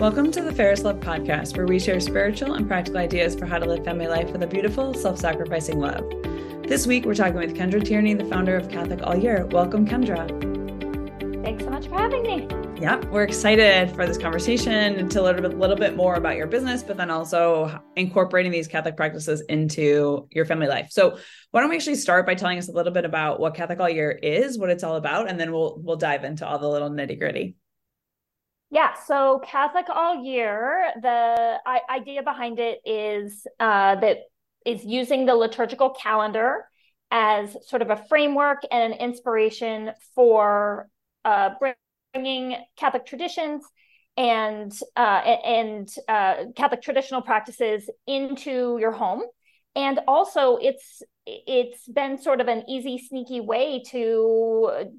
Welcome to the Ferris Love Podcast, where we share spiritual and practical ideas for how to live family life with a beautiful, self sacrificing love. This week, we're talking with Kendra Tierney, the founder of Catholic All Year. Welcome, Kendra. Thanks so much for having me. Yep, we're excited for this conversation to learn a little bit more about your business, but then also incorporating these Catholic practices into your family life. So, why don't we actually start by telling us a little bit about what Catholic All Year is, what it's all about, and then we'll we'll dive into all the little nitty gritty. Yeah, so Catholic All Year, the idea behind it is uh, that is using the liturgical calendar as sort of a framework and an inspiration for uh, bringing Catholic traditions and uh, and uh, Catholic traditional practices into your home and also it's it's been sort of an easy sneaky way to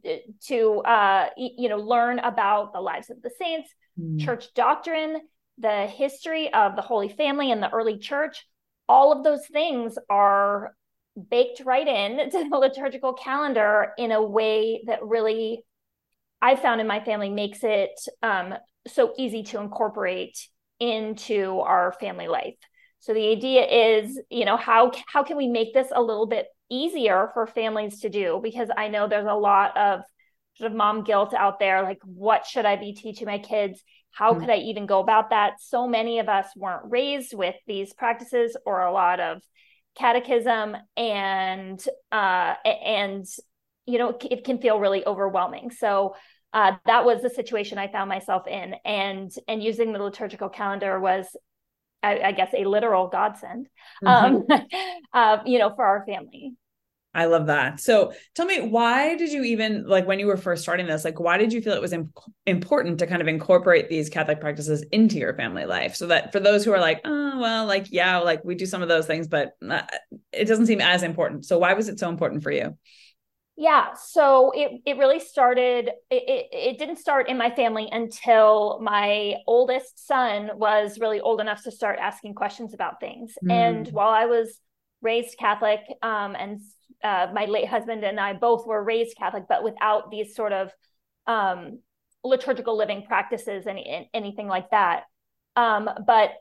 to uh, you know learn about the lives of the saints mm. church doctrine the history of the holy family and the early church all of those things are baked right in to the liturgical calendar in a way that really i found in my family makes it um, so easy to incorporate into our family life so the idea is, you know, how how can we make this a little bit easier for families to do? Because I know there's a lot of sort of mom guilt out there. Like, what should I be teaching my kids? How mm-hmm. could I even go about that? So many of us weren't raised with these practices or a lot of catechism, and uh, and you know, it can feel really overwhelming. So uh, that was the situation I found myself in, and and using the liturgical calendar was I, I guess a literal godsend, mm-hmm. um, uh, you know, for our family. I love that. So tell me, why did you even like when you were first starting this? Like, why did you feel it was imp- important to kind of incorporate these Catholic practices into your family life? So that for those who are like, oh, well, like, yeah, like we do some of those things, but uh, it doesn't seem as important. So why was it so important for you? Yeah, so it it really started. It, it, it didn't start in my family until my oldest son was really old enough to start asking questions about things. Mm. And while I was raised Catholic, um, and uh, my late husband and I both were raised Catholic, but without these sort of um, liturgical living practices, and anything like that. Um, but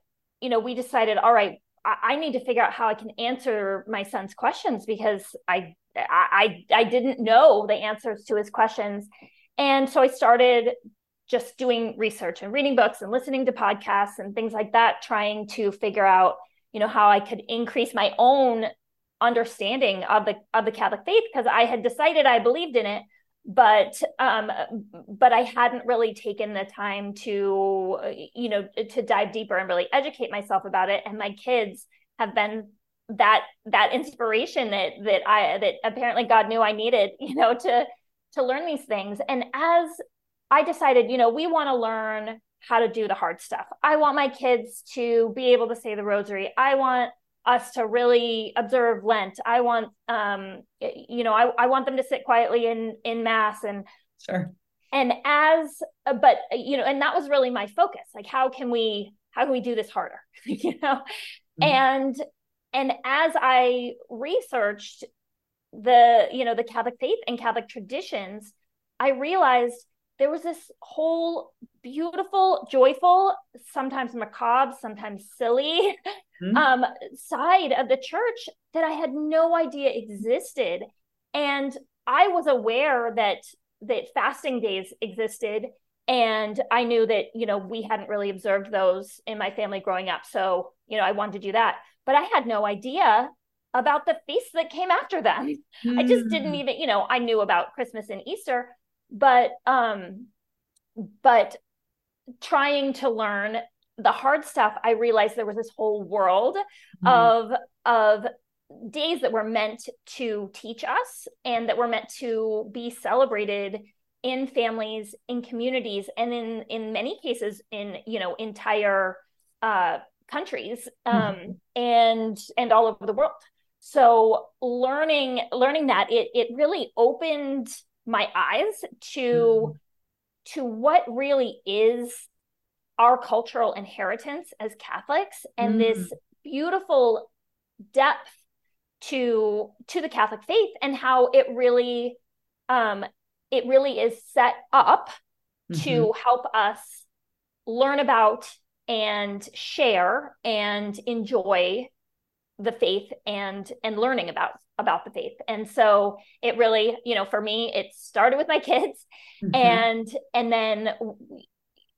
you know, we decided, all right, I, I need to figure out how I can answer my son's questions because I I, I didn't know the answers to his questions. And so I started just doing research and reading books and listening to podcasts and things like that, trying to figure out, you know, how I could increase my own understanding of the of the Catholic faith because I had decided I believed in it, but um, but I hadn't really taken the time to, you know, to dive deeper and really educate myself about it. And my kids have been that that inspiration that that I that apparently God knew I needed, you know, to to learn these things. And as I decided, you know, we want to learn how to do the hard stuff. I want my kids to be able to say the rosary. I want us to really observe Lent. I want um you know, I, I want them to sit quietly in in mass and sure. And as but you know, and that was really my focus. Like how can we how can we do this harder? you know? Mm-hmm. And and as i researched the you know the catholic faith and catholic traditions i realized there was this whole beautiful joyful sometimes macabre sometimes silly mm-hmm. um, side of the church that i had no idea existed. And i was aware that that fasting days existed and i knew that you know we hadn't really observed those in my family growing up. So you know i wanted to do that but I had no idea about the feasts that came after them. Mm. I just didn't hmm. even, you know, I knew about Christmas and Easter, but um but trying to learn the hard stuff, I realized there was this whole world mm. of of days that were meant to teach us and that were meant to be celebrated in families in communities and in in many cases in you know entire uh countries um, mm-hmm. and and all over the world so learning learning that it it really opened my eyes to mm-hmm. to what really is our cultural inheritance as catholics and mm-hmm. this beautiful depth to to the catholic faith and how it really um it really is set up to mm-hmm. help us learn about and share and enjoy the faith and and learning about about the faith and so it really you know for me it started with my kids mm-hmm. and and then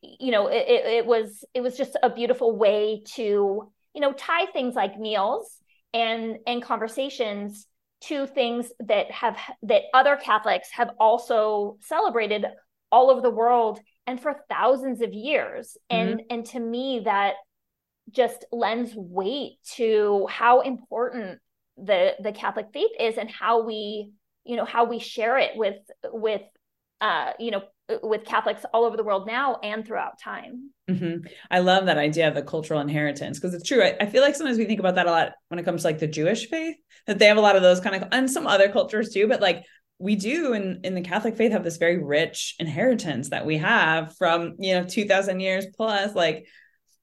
you know it, it was it was just a beautiful way to you know tie things like meals and and conversations to things that have that other catholics have also celebrated all over the world and for thousands of years mm-hmm. and and to me that just lends weight to how important the the catholic faith is and how we you know how we share it with with uh you know with catholics all over the world now and throughout time mm-hmm. i love that idea of the cultural inheritance because it's true I, I feel like sometimes we think about that a lot when it comes to like the jewish faith that they have a lot of those kind of and some other cultures too but like we do in in the catholic faith have this very rich inheritance that we have from you know 2000 years plus like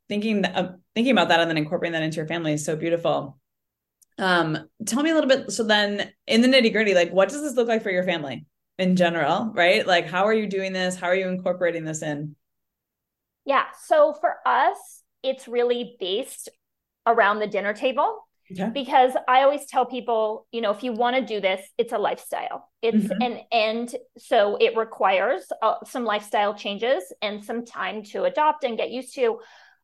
thinking uh, thinking about that and then incorporating that into your family is so beautiful. Um tell me a little bit so then in the nitty gritty like what does this look like for your family in general right? Like how are you doing this? How are you incorporating this in? Yeah so for us it's really based around the dinner table Okay. Because I always tell people, you know, if you want to do this, it's a lifestyle. It's mm-hmm. and and so it requires uh, some lifestyle changes and some time to adopt and get used to.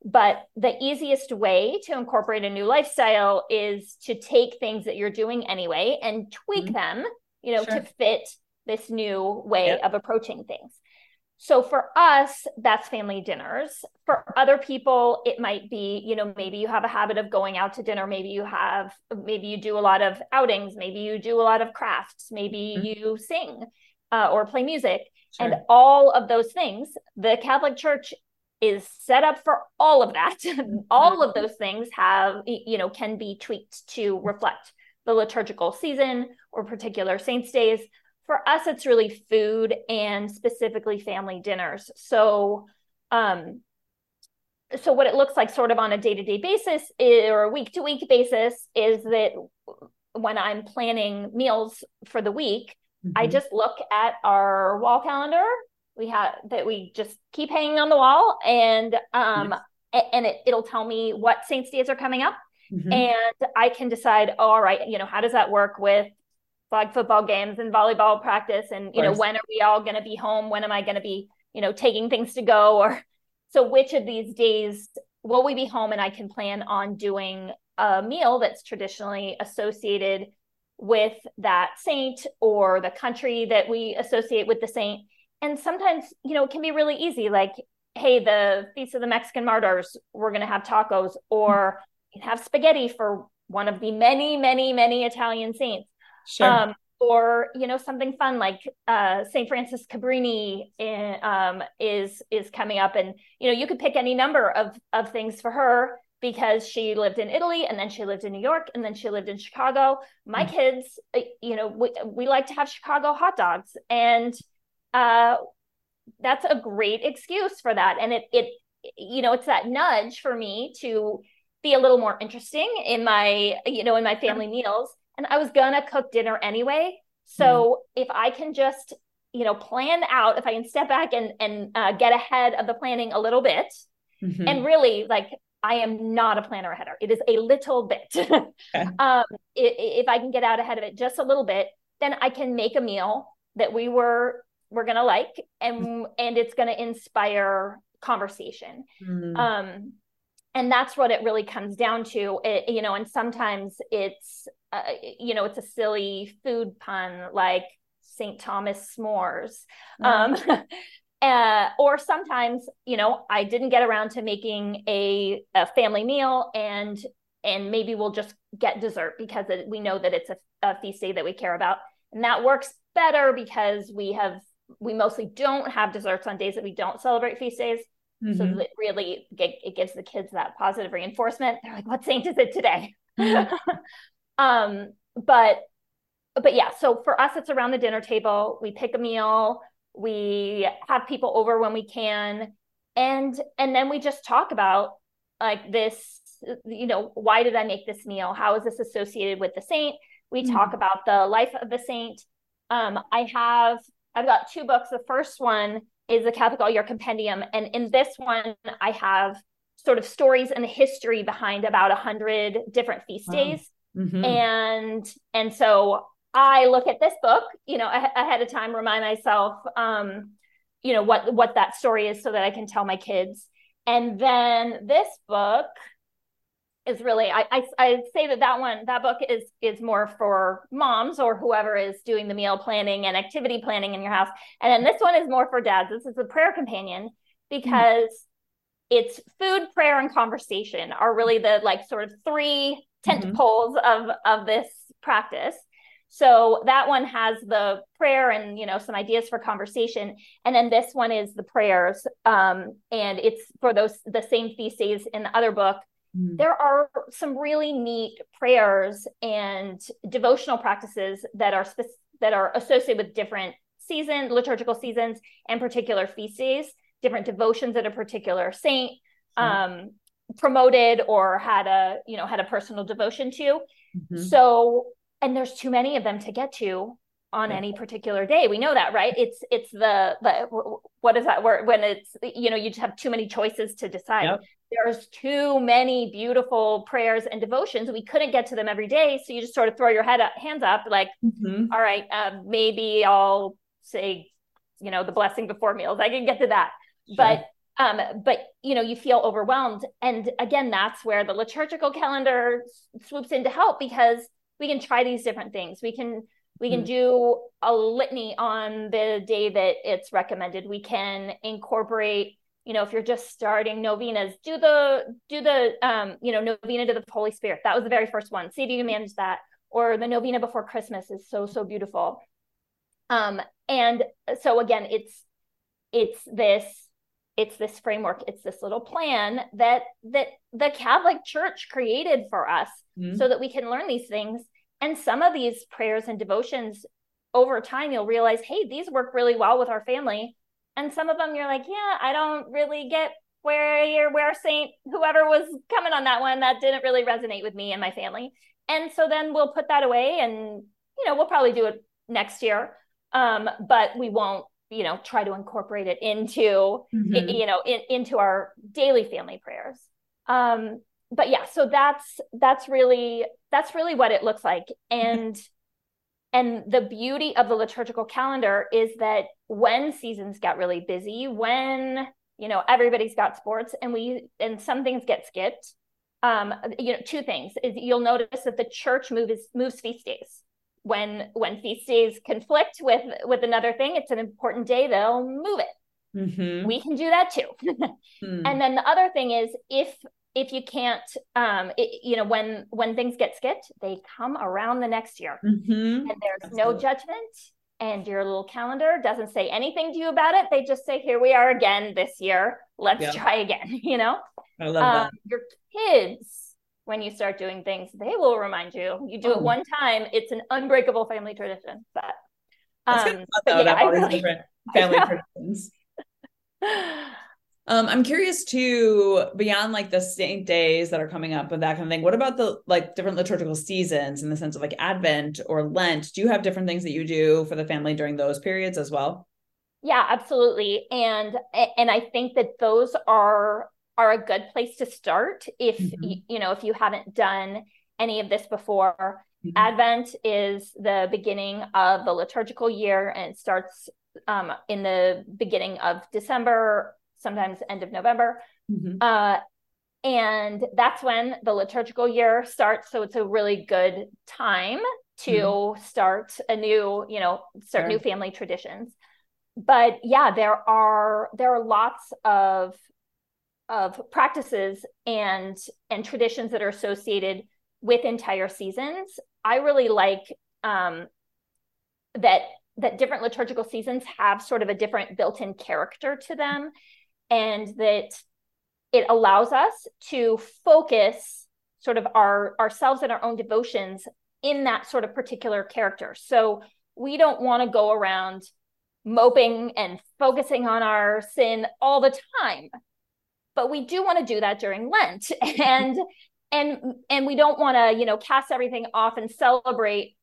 But the easiest way to incorporate a new lifestyle is to take things that you're doing anyway and tweak mm-hmm. them, you know, sure. to fit this new way yep. of approaching things. So for us, that's family dinners. For other people, it might be, you know, maybe you have a habit of going out to dinner. Maybe you have, maybe you do a lot of outings. Maybe you do a lot of crafts. Maybe mm-hmm. you sing uh, or play music. Sure. And all of those things, the Catholic Church is set up for all of that. all of mm-hmm. those things have, you know, can be tweaked to reflect the liturgical season or particular saints' days for us it's really food and specifically family dinners so um so what it looks like sort of on a day-to-day basis is, or a week-to-week basis is that when i'm planning meals for the week mm-hmm. i just look at our wall calendar we have that we just keep hanging on the wall and um yes. and it, it'll tell me what saints days are coming up mm-hmm. and i can decide oh, all right you know how does that work with flag football games and volleyball practice and you know when are we all going to be home? When am i going to be you know taking things to go? Or so which of these days will we be home and i can plan on doing a meal that's traditionally associated with that saint or the country that we associate with the saint? And sometimes you know it can be really easy like hey the feast of the mexican martyrs we're going to have tacos or have spaghetti for one of the many many many italian saints Sure. Um, or you know something fun like uh, St. Frances Cabrini in, um, is is coming up, and you know you could pick any number of of things for her because she lived in Italy and then she lived in New York and then she lived in Chicago. My mm-hmm. kids, uh, you know, we, we like to have Chicago hot dogs, and uh, that's a great excuse for that. And it it you know it's that nudge for me to be a little more interesting in my you know in my family meals and I was gonna cook dinner anyway. So mm. if I can just, you know, plan out, if I can step back and and uh, get ahead of the planning a little bit, mm-hmm. and really like I am not a planner aheader. It is a little bit. okay. um, if, if I can get out ahead of it just a little bit, then I can make a meal that we were we're gonna like, and mm. and it's gonna inspire conversation. Mm. Um, and that's what it really comes down to it, you know and sometimes it's uh, you know it's a silly food pun like st thomas smores mm-hmm. um, uh, or sometimes you know i didn't get around to making a, a family meal and and maybe we'll just get dessert because it, we know that it's a, a feast day that we care about and that works better because we have we mostly don't have desserts on days that we don't celebrate feast days Mm-hmm. So that really it gives the kids that positive reinforcement. They're like, what saint is it today? Mm-hmm. um, but but yeah, so for us, it's around the dinner table. We pick a meal, we have people over when we can, and and then we just talk about like this, you know, why did I make this meal? How is this associated with the saint? We mm-hmm. talk about the life of the saint. Um, I have I've got two books. The first one is the Catholic All Year Compendium. And in this one, I have sort of stories and the history behind about a hundred different feast wow. days. Mm-hmm. And and so I look at this book, you know, ahead of time, remind myself, um, you know, what what that story is, so that I can tell my kids. And then this book is really, I, I I say that that one that book is is more for moms or whoever is doing the meal planning and activity planning in your house. And then this one is more for dads. This is a prayer companion because. Mm-hmm it's food prayer and conversation are really the like sort of three tent mm-hmm. poles of of this practice so that one has the prayer and you know some ideas for conversation, and then this one is the prayers, um, and it's for those the same feast days in the other book. Mm. There are some really neat prayers and devotional practices that are spe- that are associated with different seasons, liturgical seasons, and particular feast days. Different devotions at a particular saint. Um, promoted or had a you know had a personal devotion to. Mm-hmm. so and there's too many of them to get to on any particular day. We know that right? It's it's the the what is that word? When it's you know you just have too many choices to decide. Yep. there's too many beautiful prayers and devotions. We couldn't get to them every day. So you just sort of throw your head up, hands up like mm-hmm. all right uh, maybe i'll say you know the blessing before meals. I can get to that. Sure. but um, but you know you feel overwhelmed. And again that's where the liturgical calendar swoops in to help because we can try these different things. We can we can mm-hmm. do a litany on the day that it's recommended. We can incorporate you know if you're just starting novenas do the do the um you know novena to the holy spirit. That was the very first one. See if you can manage that. Or the novena before christmas is so so beautiful. Um and so again it's it's this it's this framework it's this little plan that that the catholic church created for us mm-hmm. so that we can learn these things. And some of these prayers and devotions over time you'll realize hey these work really well with our family. And some of them you're like yeah i don't really get where you're where saint whoever was coming on that one that didn't really resonate with me and my family. And so then we'll put that away and you know we'll probably do it next year. Um, but we won't you know try to incorporate it into mm-hmm. you know in, into our daily family prayers. Um but yeah so that's that's really that's really what it looks like. And and the beauty of the liturgical calendar is that when seasons get really busy when you know everybody's got sports and we and some things get skipped um you know two things is you'll notice that the church moves moves feast days when when feast days conflict with with another thing it's an important day they'll move it mm-hmm. we can do that too mm. and then the other thing is if if you can't um it, you know when when things get skipped they come around the next year mm-hmm. and there's That's no judgment and your little calendar doesn't say anything to you about it they just say here we are again this year let's yeah. try again you know i love um, that your kids when you start doing things, they will remind you. You do oh. it one time, it's an unbreakable family tradition. But, um, but yeah, I really, different family traditions. Um, I'm curious too, beyond like the saint days that are coming up and that kind of thing. What about the like different liturgical seasons in the sense of like Advent or Lent? Do you have different things that you do for the family during those periods as well? Yeah, absolutely. And and I think that those are are a good place to start if mm-hmm. you, know if you haven't done any of this before mm-hmm. advent is the beginning of the liturgical year and it starts um, in the beginning of december sometimes end of november mm-hmm. uh, and that's when the liturgical year starts so it's a really good time to mm-hmm. start a new you know start sure. new family traditions but yeah there are there are lots of of practices and and traditions that are associated with entire seasons. I really like um, that that different liturgical seasons have sort of a different built-in character to them, and that it allows us to focus sort of our ourselves and our own devotions in that sort of particular character. So we don't want to go around moping and focusing on our sin all the time but we do want to do that during Lent. And and and we don't want to, you know, cast everything off and celebrate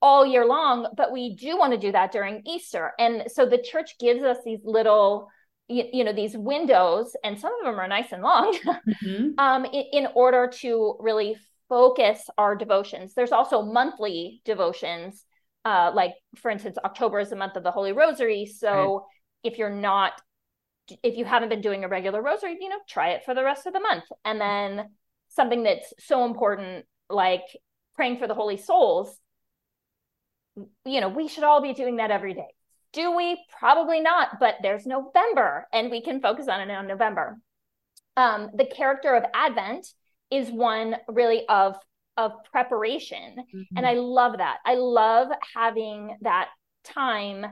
all year long, but we do want to do that during Easter. And so the church gives us these little, you, you know, these windows, and some of them are nice and long, mm-hmm. um, in, in order to really focus our devotions. There's also monthly devotions. Uh, like for instance, October is the month of the Holy Rosary. So right. if you're not, if you haven't been doing a regular rosary, you know, try it for the rest of the month. And then something that's so important, like praying for the holy souls, you know, we should all be doing that every day. Do we? Probably not, but there's November and we can focus on it on November. Um, the character of Advent is one really of of preparation mm-hmm. and i love that i love having that time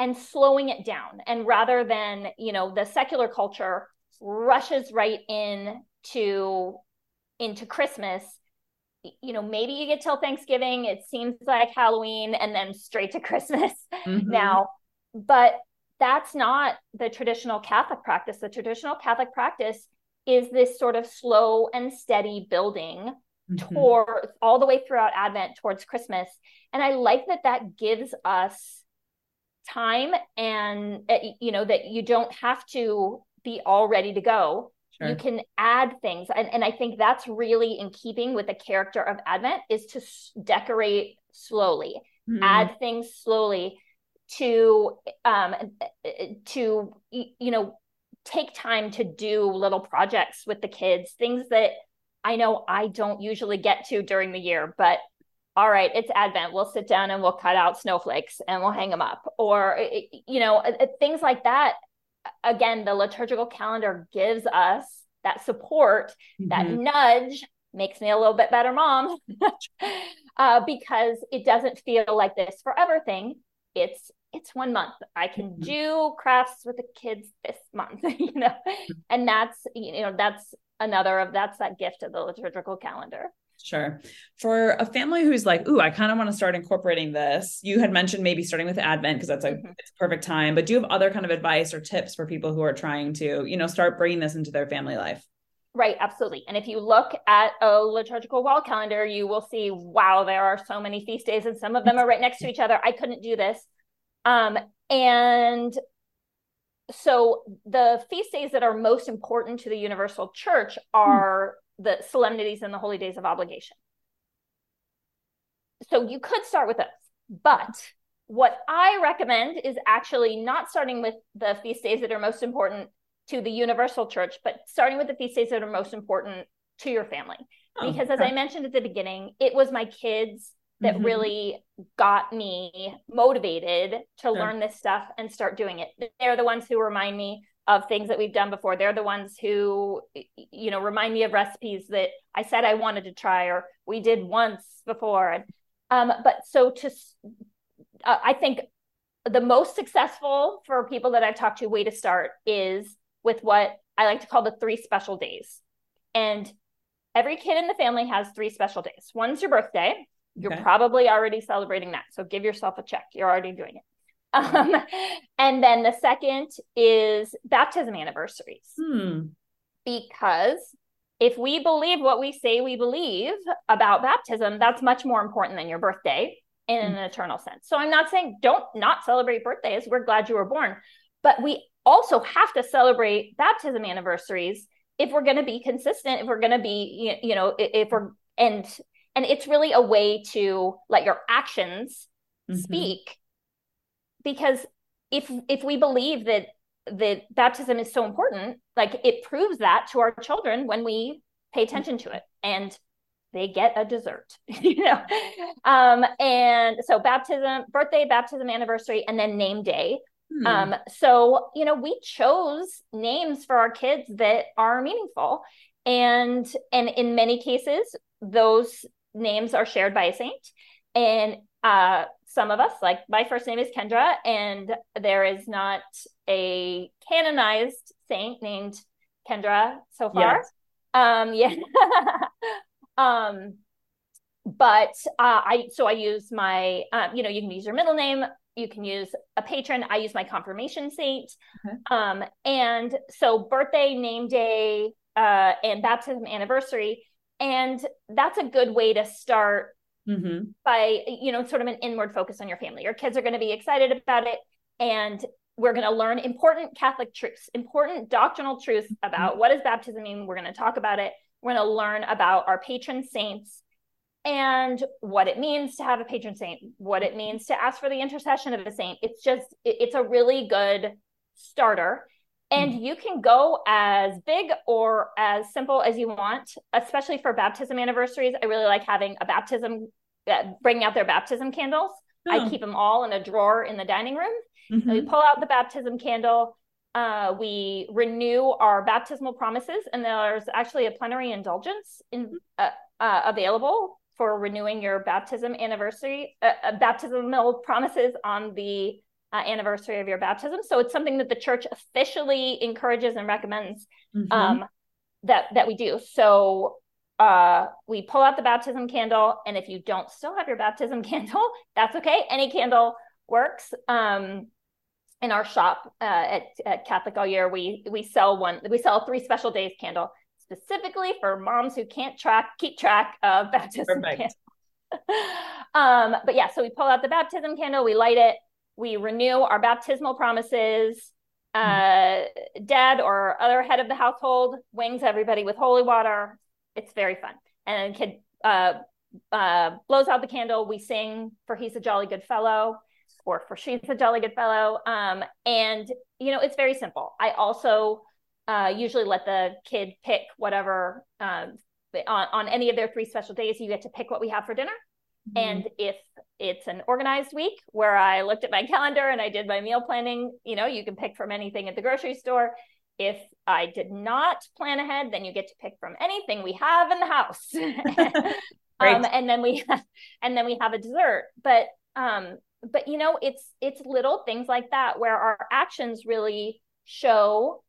and slowing it down and rather than you know the secular culture rushes right in to into christmas you know maybe you get till thanksgiving it seems like halloween and then straight to christmas mm-hmm. now but that's not the traditional catholic practice the traditional catholic practice is this sort of slow and steady building mm-hmm. toward all the way throughout Advent towards Christmas. And I like that that gives us time and, eh, you know, that you don't have to be all ready to go. Sure. You can add things. And, and I think that's really in keeping with the character of Advent is to s- decorate slowly, mm-hmm. add things slowly to um to you know take time to do little projects with the kids, things that I know I don't usually get to during the year, but all right, it's Advent. We'll sit down and we'll cut out snowflakes and we'll hang them up, or, you know, things like that. Again, the liturgical calendar gives us that support, mm-hmm. that nudge makes me a little bit better mom uh, because it doesn't feel like this forever thing. It's it's one month. I can mm-hmm. do crafts with the kids this month, you know, mm-hmm. and that's, you know, that's another of that's that gift of the liturgical calendar. Sure. For a family who's like, ooh, I kind of want to start incorporating this. You had mentioned maybe starting with Advent because that's a mm-hmm. it's a perfect time. But do you have other kind of advice or tips for people who are trying to, you know, start bringing this into their family life? Right, absolutely. And if you look at a liturgical wall calendar, you will see, wow, there are so many feast days, and some of them are right next to each other. I couldn't do this. Um, and so the feast days that are most important to the universal church are hmm. The solemnities and the holy days of obligation. So you could start with those, but what I recommend is actually not starting with the feast days that are most important to the universal church, but starting with the feast days that are most important to your family. Oh, because as I mentioned at the beginning, it was my kids that mm-hmm. really got me motivated to sure. learn this stuff and start doing it. They're the ones who remind me of things that we've done before. They're the ones who, you know, remind me of recipes that I said I wanted to try or we did once before. And Um, but so to, uh, I think the most successful for people that I've talked to way to start is with what I like to call the three special days. And every kid in the family has three special days. One's your birthday, you're okay. probably already celebrating that. So give yourself a check. You're already doing it. Um, and then the second is baptism anniversaries. Hmm. Because if we believe what we say we believe about baptism, that's much more important than your birthday in an mm. eternal sense. So I'm not saying don't not celebrate birthdays. We're glad you were born. But we also have to celebrate baptism anniversaries if we're going to be consistent, if we're going to be, you know, if we're, and and it's really a way to let your actions mm-hmm. speak because if if we believe that that baptism is so important like it proves that to our children when we pay attention to it and they get a dessert you know um and so baptism birthday baptism anniversary and then name day hmm. um so you know we chose names for our kids that are meaningful and and in many cases those names are shared by a saint. And uh, some of us, like my first name is Kendra, and there is not a canonized saint named Kendra so far. Yes. Um, yeah. um, but uh, I so I use my um, you know you can use your middle name you can use a patron i use my confirmation saint um, and so birthday name day uh, and baptism anniversary and that's a good way to start mm-hmm. by you know sort of an inward focus on your family your kids are going to be excited about it and we're going to learn important catholic truths important doctrinal truths about mm-hmm. what does baptism mean we're going to talk about it we're going to learn about our patron saints and what it means to have a patron saint what it means to ask for the intercession of a saint it's just it's a really good starter and mm-hmm. you can go as big or as simple as you want, especially for baptism anniversaries. I really like having a baptism, bringing out their baptism candles. Oh. I keep them all in a drawer in the dining room. Mm-hmm. We pull out the baptism candle. Uh, we renew our baptismal promises, and there's actually a plenary indulgence in, mm-hmm. uh, uh, available for renewing your baptism anniversary, uh, uh, baptismal promises on the uh, anniversary of your baptism. So it's something that the church officially encourages and recommends mm-hmm. um, that that we do. So uh, we pull out the baptism candle, and if you don't still have your baptism candle, that's okay. Any candle works. Um, in our shop uh, at, at Catholic All Year, we we sell one. We sell a three special days candle specifically for moms who can't track keep track of baptism candle. um, but yeah, so we pull out the baptism candle, we light it, we renew our baptismal promises. Uh, dad or other head of the household wings everybody with holy water. It's very fun. And the kid uh, uh, blows out the candle. We sing for He's a Jolly Good Fellow or for She's a Jolly Good Fellow. Um, and, you know, it's very simple. I also uh, usually let the kid pick whatever um, on, on any of their three special days. You get to pick what we have for dinner. Mm-hmm. And if it's an organized week where I looked at my calendar and I did my meal planning, you know, you can pick from anything at the grocery store. If I did not plan ahead, then you get to pick from anything we have in the house. um, and then we and then we have a dessert. But um, but you know, it's it's little things like that where our actions really show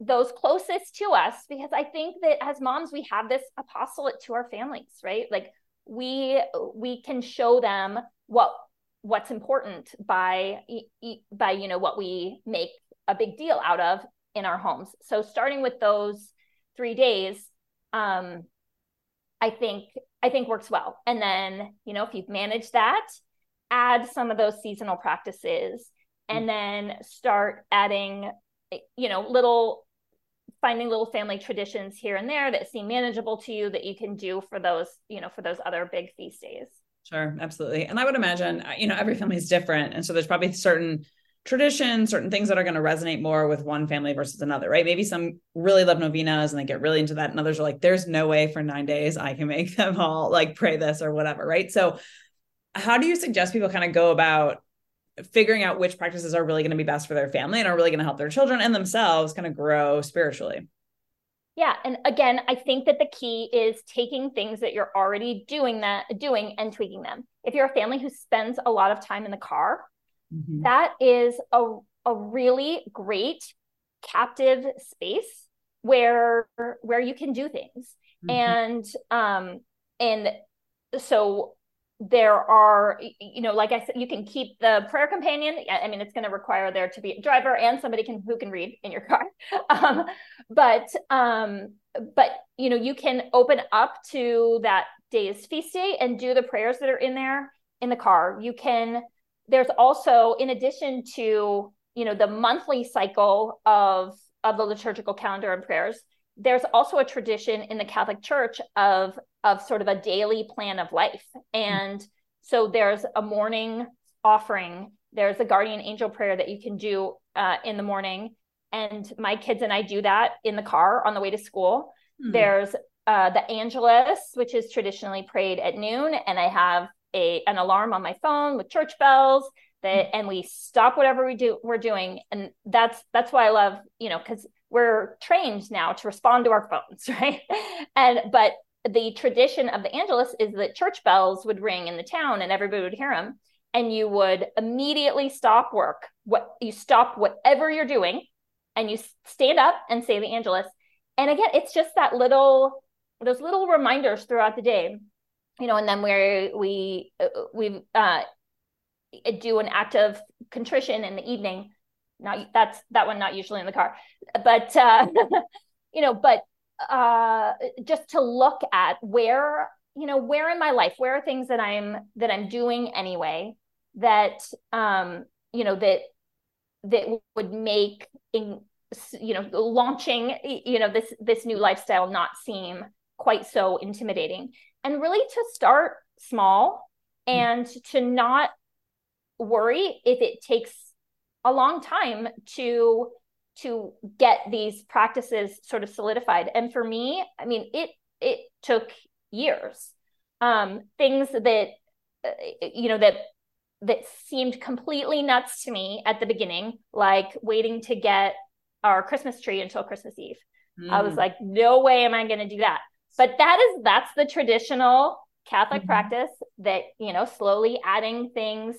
those closest to us because I think that as moms we have this apostolate to our families, right? Like we we can show them what what's important by by you know what we make a big deal out of in our homes. So starting with those three days um i think i think works well. And then you know if you've managed that add some of those seasonal practices and then start adding you know little finding little family traditions here and there that seem manageable to you that you can do for those you know for those other big feast days. Sure. Absolutely. And i would imagine uh, you know every family is different. And so there's probably certain traditions certain things that are going to resonate more with one family versus another right maybe some really love novenas and they get really into that and others are like there's no way for nine days i can make them all like pray this or whatever right so how do you suggest people kind of go about figuring out which practices are really going to be best for their family and are really going to help their children and themselves kind of grow spiritually. Yeah, and again, I think that the key is taking things that you're already doing that doing and tweaking them. If you're a family who spends a lot of time in the car, mm-hmm. that is a a really great captive space where where you can do things. Mm-hmm. And um and so there are you know like i said you can keep the prayer companion i mean it's going to require there to be a driver and somebody can who can read in your car um, but um but you know you can open up to that day's feast day and do the prayers that are in there in the car you can there's also in addition to you know the monthly cycle of of the liturgical calendar and prayers there's also a tradition in the Catholic Church of of sort of a daily plan of life. And so there's a morning offering, there's a guardian angel prayer that you can do uh, in the morning. And my kids and I do that in the car on the way to school. Mm-hmm. There's uh, the Angelus, which is traditionally prayed at noon, and I have a an alarm on my phone with church bells that, mm-hmm. and we stop whatever we do we're doing, and that's that's why I love you know because we're trained now to respond to our phones, right? And but the tradition of the Angelus is that church bells would ring in the town and everybody would hear them, and you would immediately stop work. What you stop whatever you're doing, and you stand up and say the Angelus. And again, it's just that little those little reminders throughout the day, you know. And then where we we uh, do an act of contrition in the evening not that's that one not usually in the car but uh you know but uh just to look at where you know where in my life where are things that i'm that i'm doing anyway that um you know that that would make in, you know launching you know this this new lifestyle not seem quite so intimidating and really to start small hmm. and to not worry if it takes a long time to to get these practices sort of solidified and for me i mean it it took years um things that uh, you know that that seemed completely nuts to me at the beginning like waiting to get our christmas tree until christmas eve mm. i was mm. like no way am i going to do that but that is that's the traditional catholic mm-hmm. practice that you know slowly adding things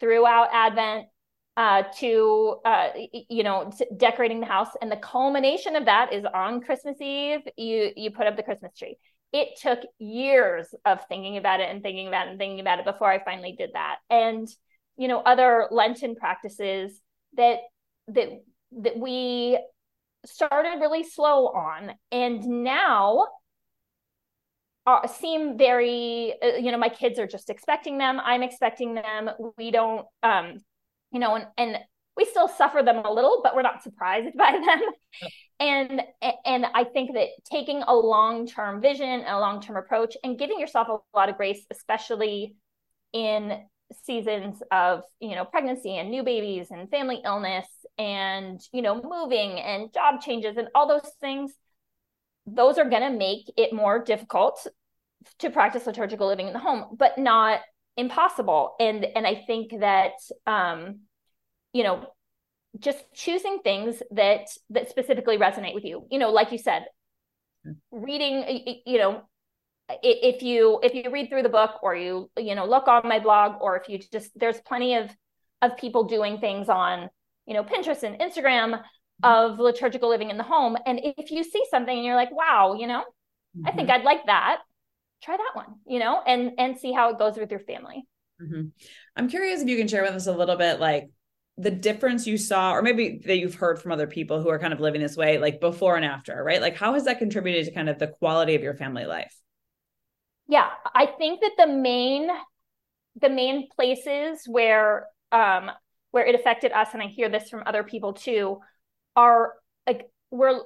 throughout advent uh, to uh, you know decorating the house. And the culmination of that is on christmas eve you you put up the christmas tree. It took years of thinking about it and thinking about it and thinking about it before i finally did that. And you know other lenten practices that that that we started really slow on. And now are, seem very uh, you know my kids are just expecting them i'm expecting them we don't um you know, and, and we still suffer them a little, but we're not surprised by them. and and I think that taking a long-term vision, and a long-term approach, and giving yourself a lot of grace, especially in seasons of you know pregnancy and new babies and family illness and you know moving and job changes and all those things those are going to make it more difficult to practice liturgical living in the home but not impossible and and i think that um you know just choosing things that that specifically resonate with you you know like you said reading you know if you if you read through the book or you you know look on my blog or if you just there's plenty of of people doing things on you know pinterest and instagram of liturgical living in the home and if you see something and you're like wow you know mm-hmm. i think mm-hmm. i'd like that try that one you know and and see how it goes with your family. Mm-hmm. i'm curious if you can share with us a little bit like the difference you saw or maybe that you've heard from other people who are kind of living this way like before and after right? Like how has that contributed to kind of the quality of your family life? Yeah i think that the main the main places where um where it affected us and i hear this from other people too are like we're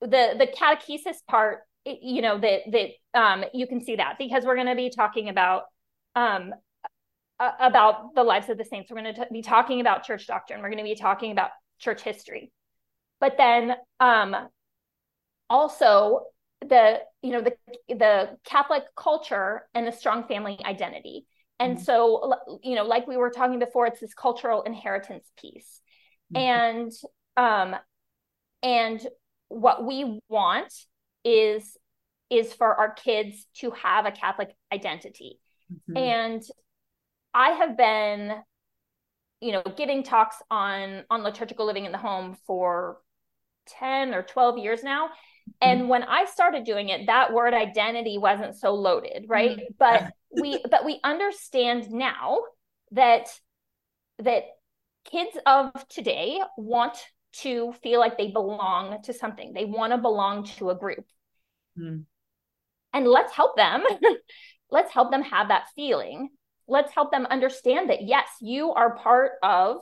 the the catechesis part you know that that um, you can see that because we're going to be talking about um, about the lives of the saints. We're going to be talking about church doctrine. We're going to be talking about church history, but then um, also the you know the the Catholic culture and the strong family identity. And mm-hmm. so you know, like we were talking before, it's this cultural inheritance piece, mm-hmm. and um, and what we want is is for our kids to have a Catholic identity. Mm-hmm. And I have been, you know, giving talks on on liturgical living in the home for 10 or 12 years now. Mm-hmm. And when I started doing it, that word identity wasn't so loaded, right? Mm-hmm. But we but we understand now that that kids of today want to feel like they belong to something. They want to belong to a group. Mm. And let's help them. let's help them have that feeling. Let's help them understand that, yes, you are part of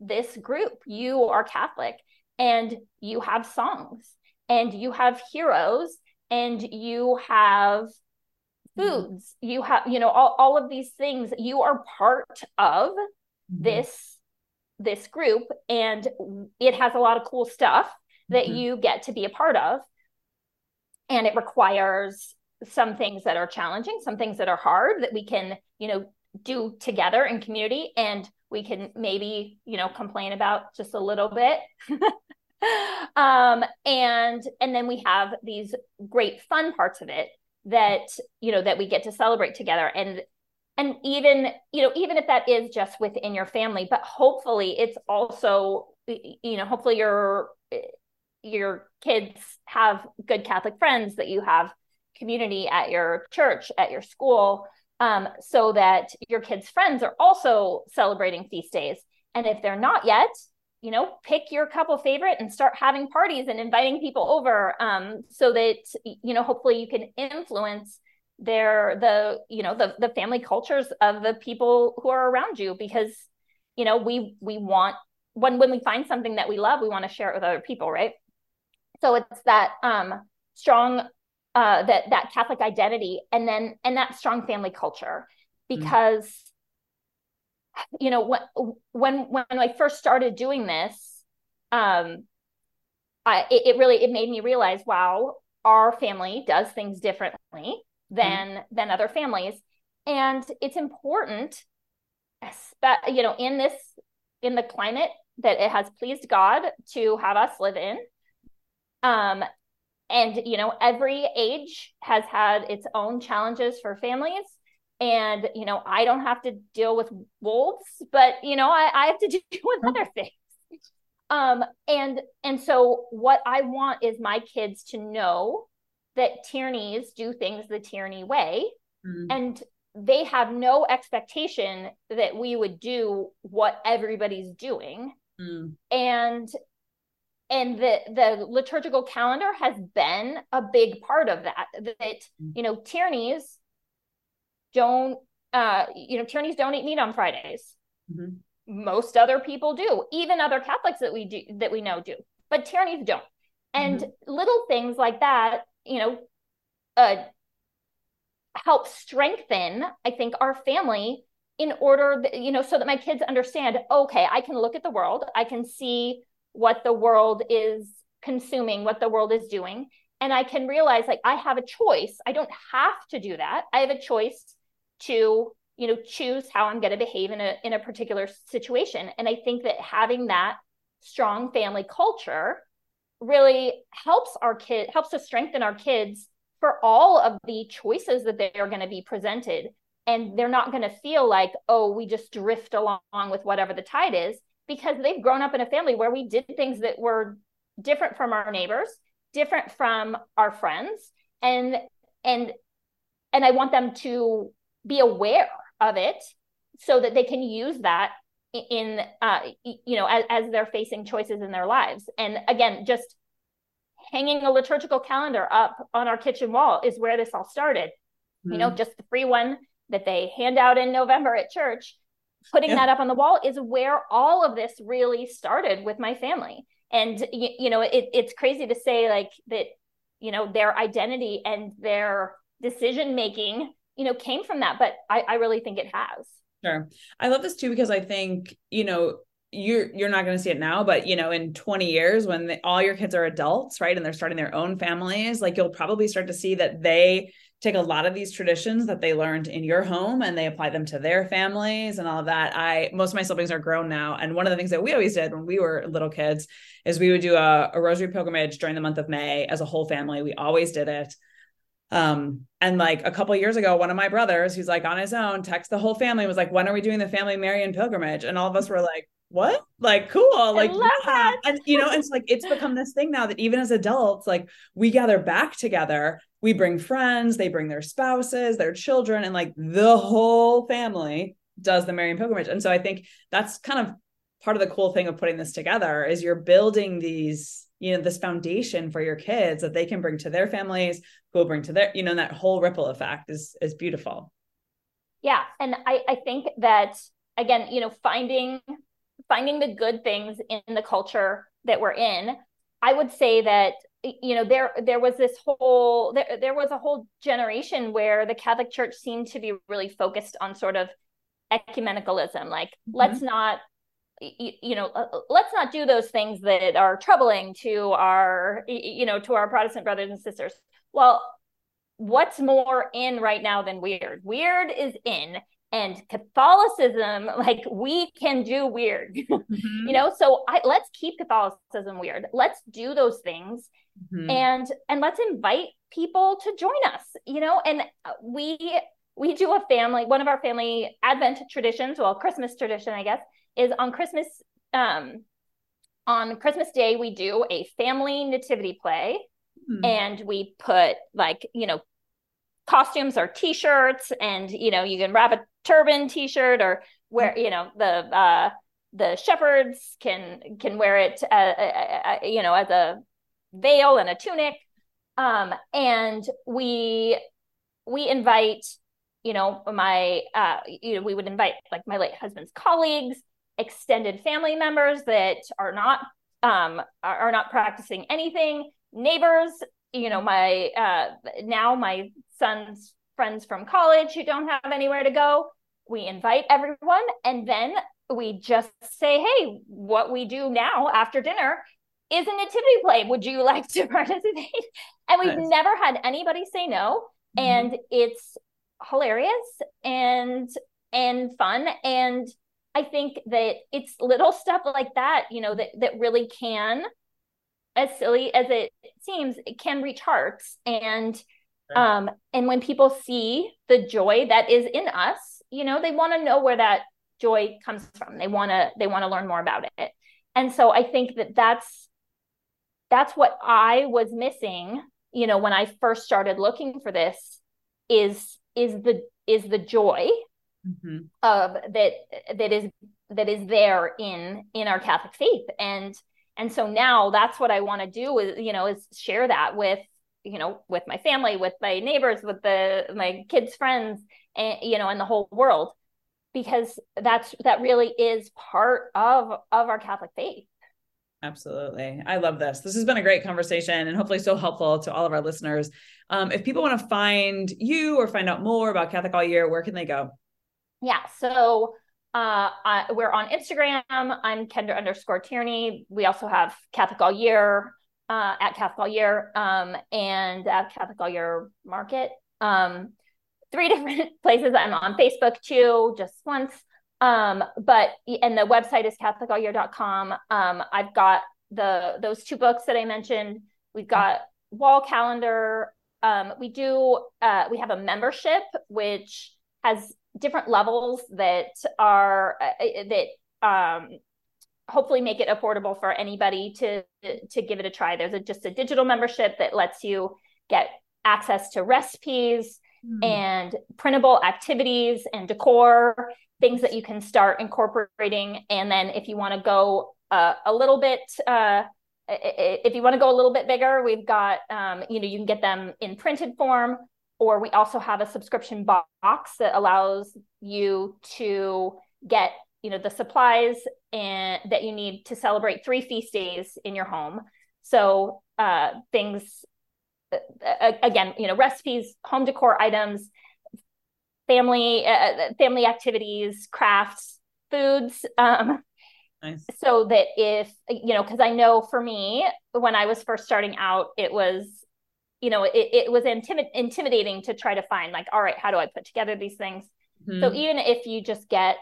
this group. You are Catholic and you have songs and you have heroes and you have mm-hmm. foods. You have, you know, all, all of these things. You are part of mm-hmm. this this group and it has a lot of cool stuff that mm-hmm. you get to be a part of. And it requires some things that are challenging some things that are hard that we can you know do together in community. And we can maybe you know complain about just a little bit. Um and and then we have these great fun parts of it that you know that we get to celebrate together. And and even you know even if that is just within your family but hopefully it's also you know hopefully your your kids have good catholic friends that you have community at your church at your school um, so that your kids friends are also celebrating feast days. And if they're not yet you know pick your couple favorite and start having parties and inviting people over um, so that you know hopefully you can influence they're the you know the the family cultures of the people who are around you because you know we we want when when we find something that we love we want to share it with other people right so it's that um strong uh that that catholic identity and then and that strong family culture mm. because mm-hmm. you know when when when i first started doing this um I, it, it really it made me realize wow our family does things differently than mm-hmm. than other families and it's important you know in this in the climate that it has pleased god to have us live in um and you know every age has had its own challenges for families and you know i don't have to deal with wolves but you know i, I have to deal with mm-hmm. other things um and and so what i want is my kids to know that Tierneys do things the Tierney way. Mm. And they have no expectation that we would do what everybody's doing. Mm. And and the the liturgical calendar has been a big part of that that mm. you know Tierneys don't uh you know Tierneys don't eat meat on Fridays. Mm-hmm. Most other people do. Even other Catholics that we do that we know do. But Tierneys don't. And mm-hmm. little things like that you know, uh, help strengthen, I think, our family in order, that, you know, so that my kids understand, okay, I can look at the world, I can see what the world is consuming, what the world is doing, and I can realize like I have a choice. I don't have to do that. I have a choice to, you know, choose how I'm going to behave in a in a particular situation. And I think that having that strong family culture really helps our kid helps to strengthen our kids for all of the choices that they're going to be presented. And they're not going to feel like oh we just drift along with whatever the tide is because they've grown up in a family where we did things that were different from our neighbors different from our friends and and and i want them to be aware of it so that they can use that in uh, you know as, as they're facing choices in their lives and again just hanging a liturgical calendar up on our kitchen wall is where this all started mm-hmm. you know mm-hmm. just the free one that they hand out in november at church putting yeah. that up on the wall is where all of this really started with my family and you, you know it, it's crazy to say like that you know their identity and their decision making you know came from that but I, I really think it has Sure. I love this too because I think, you know, you're you're not going to see it now but you know in 20 years when all your kids are adults right and they're starting their own families like you'll probably start to see that they take a lot of these traditions that they learned in your home and they apply them to their families and all of that. I most of my siblings are grown now and one of the things that we always did when we were little kids is we would do a, a rosary pilgrimage during the month of may as a whole family. We always did it um, and like a couple years ago, one of my brothers, who's like on his own, text the whole family was like, "When are we doing the family Marian pilgrimage?" And all of us were like, "What? Like, cool! Like, yeah. and you know, it's like it's become this thing now that even as adults, like we gather back together, we bring friends, they bring their spouses, their children, and like the whole family does the Marian pilgrimage. And so I think that's kind of part of the cool thing of putting this together is you're building these you know this foundation for your kids that they can bring to their families will bring to their you know that whole ripple effect is is beautiful yeah and i i think that again you know finding finding the good things in the culture that we're in i would say that you know there there was this whole there, there was a whole generation where the catholic church seemed to be really focused on sort of ecumenicalism like mm-hmm. let's not you, you know uh, uh, let's not do those things that are troubling to our you know to our protestant brothers and sisters well what's more in right now than weird? Weird is in and catholicism like we can do weird. Mm-hmm. you know so I, let's keep catholicism weird. Let's do those things mm-hmm. and and let's invite people to join us you know? And uh, we we do a family one of our family advent traditions well christmas tradition i guess is on Christmas um on Christmas Day we do a family nativity play mm-hmm. and we put like, you know, costumes or t-shirts and you know, you can wrap a turban t-shirt or wear, mm-hmm. you know, the uh the shepherds can can wear it uh, uh, uh, you know as a veil and a tunic um and we we invite, you know, my, uh, you know, we would invite like my late husband's colleagues, extended family members that are not, um, are, are not practicing anything, neighbors, you know, my, uh, now my son's friends from college who don't have anywhere to go. We invite everyone and then we just say, hey, what we do now after dinner is a nativity play. Would you like to participate? And we've nice. never had anybody say no. Mm-hmm. And it's hilarious and and fun. And I think that it's little stuff like that, you know, that that really can, as silly as it seems, it can reach hearts. And um, and when people see the joy that is in us, you know, they want to know where that joy comes from. They want to they want to learn more about it. And so I think that that's that's what I was missing, you know, when I first started looking for this is is the is the joy mm-hmm. of that that is that is there in in our Catholic faith. And and so now that's what I want to do is, you know, is share that with you know with my family with my neighbors with the my kids friends and you know and the whole world. Because that's that really is part of of our catholic faith. Absolutely. I love this. This has been a great conversation and hopefully so helpful to all of our listeners. Um, if people want to find you or find out more about catholic all year where can they go? Yeah so uh, I, we're on Instagram. I'm Kendra underscore Tierney. We also have Catholic All Year uh, at Catholic All Year um, and at Catholic All Year Market. Um, three different places. I'm on Facebook too, just once. Um, but and the website is catholicallyear.com. Um, I've got the those two books that I mentioned. We've got wall calendar. Um, we do uh, we have a membership which has different levels that are uh, that um, hopefully make it affordable for anybody to to give it a try. There's a, just a digital membership that lets you get access to recipes mm. and printable activities and decor, things that you can start incorporating. And then if you want to go uh, a little bit, uh, if you want to go a little bit bigger, we've got um, you know you can get them in printed form, or we also have a subscription box that allows you to get you know the supplies and that you need to celebrate three feast days in your home so uh, things uh, again you know recipes home decor items family uh, uh, family activities crafts foods um, nice. so that if you know because i know for me when i was first starting out it was you know it, it was intimid- intimidating to try to find like all right how do i put together these things mm-hmm. so even if you just get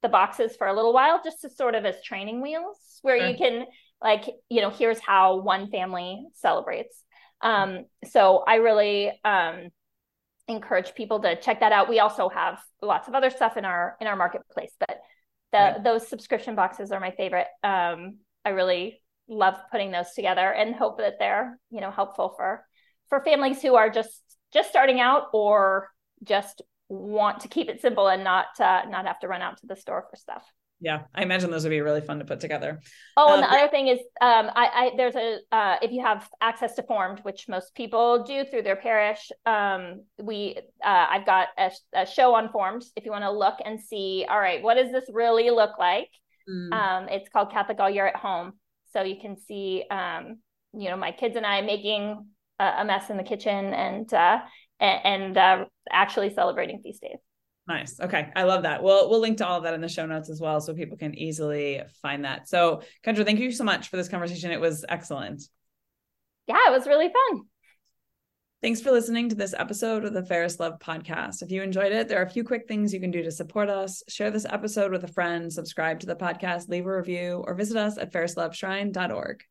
the boxes for a little while just to sort of as training wheels where sure. you can like you know here's how one family celebrates um so i really um encourage people to check that out we also have lots of other stuff in our in our marketplace but the right. those subscription boxes are my favorite um i really love putting those together and hope that they're you know helpful for for families who are just just starting out or just want to keep it simple and not uh, not have to run out to the store for stuff. Yeah, I imagine those would be really fun to put together. Oh, um, and the um, other thing is, um, I, I there's a uh, if you have access to Formed, which most people do through their parish, um, we uh, I've got a, a, show on Formed. If you want to look and see, all right, what does this really look like? Mm. Um, it's called Catholic All Year at Home, so you can see, um, you know, my kids and I making a, mess in the kitchen and uh, and, and uh, actually celebrating feast days. Nice. Okay. I love that. We'll we'll link to all of that in the show notes as well so people can easily find that. So Kendra, thank you so much for this conversation. It was excellent. Yeah, it was really fun. Thanks for listening to this episode of the Ferris Love podcast. If you enjoyed it, there are a few quick things you can do to support us. Share this episode with a friend, subscribe to the podcast, leave a review, or visit us at ferrisloveshrine.org.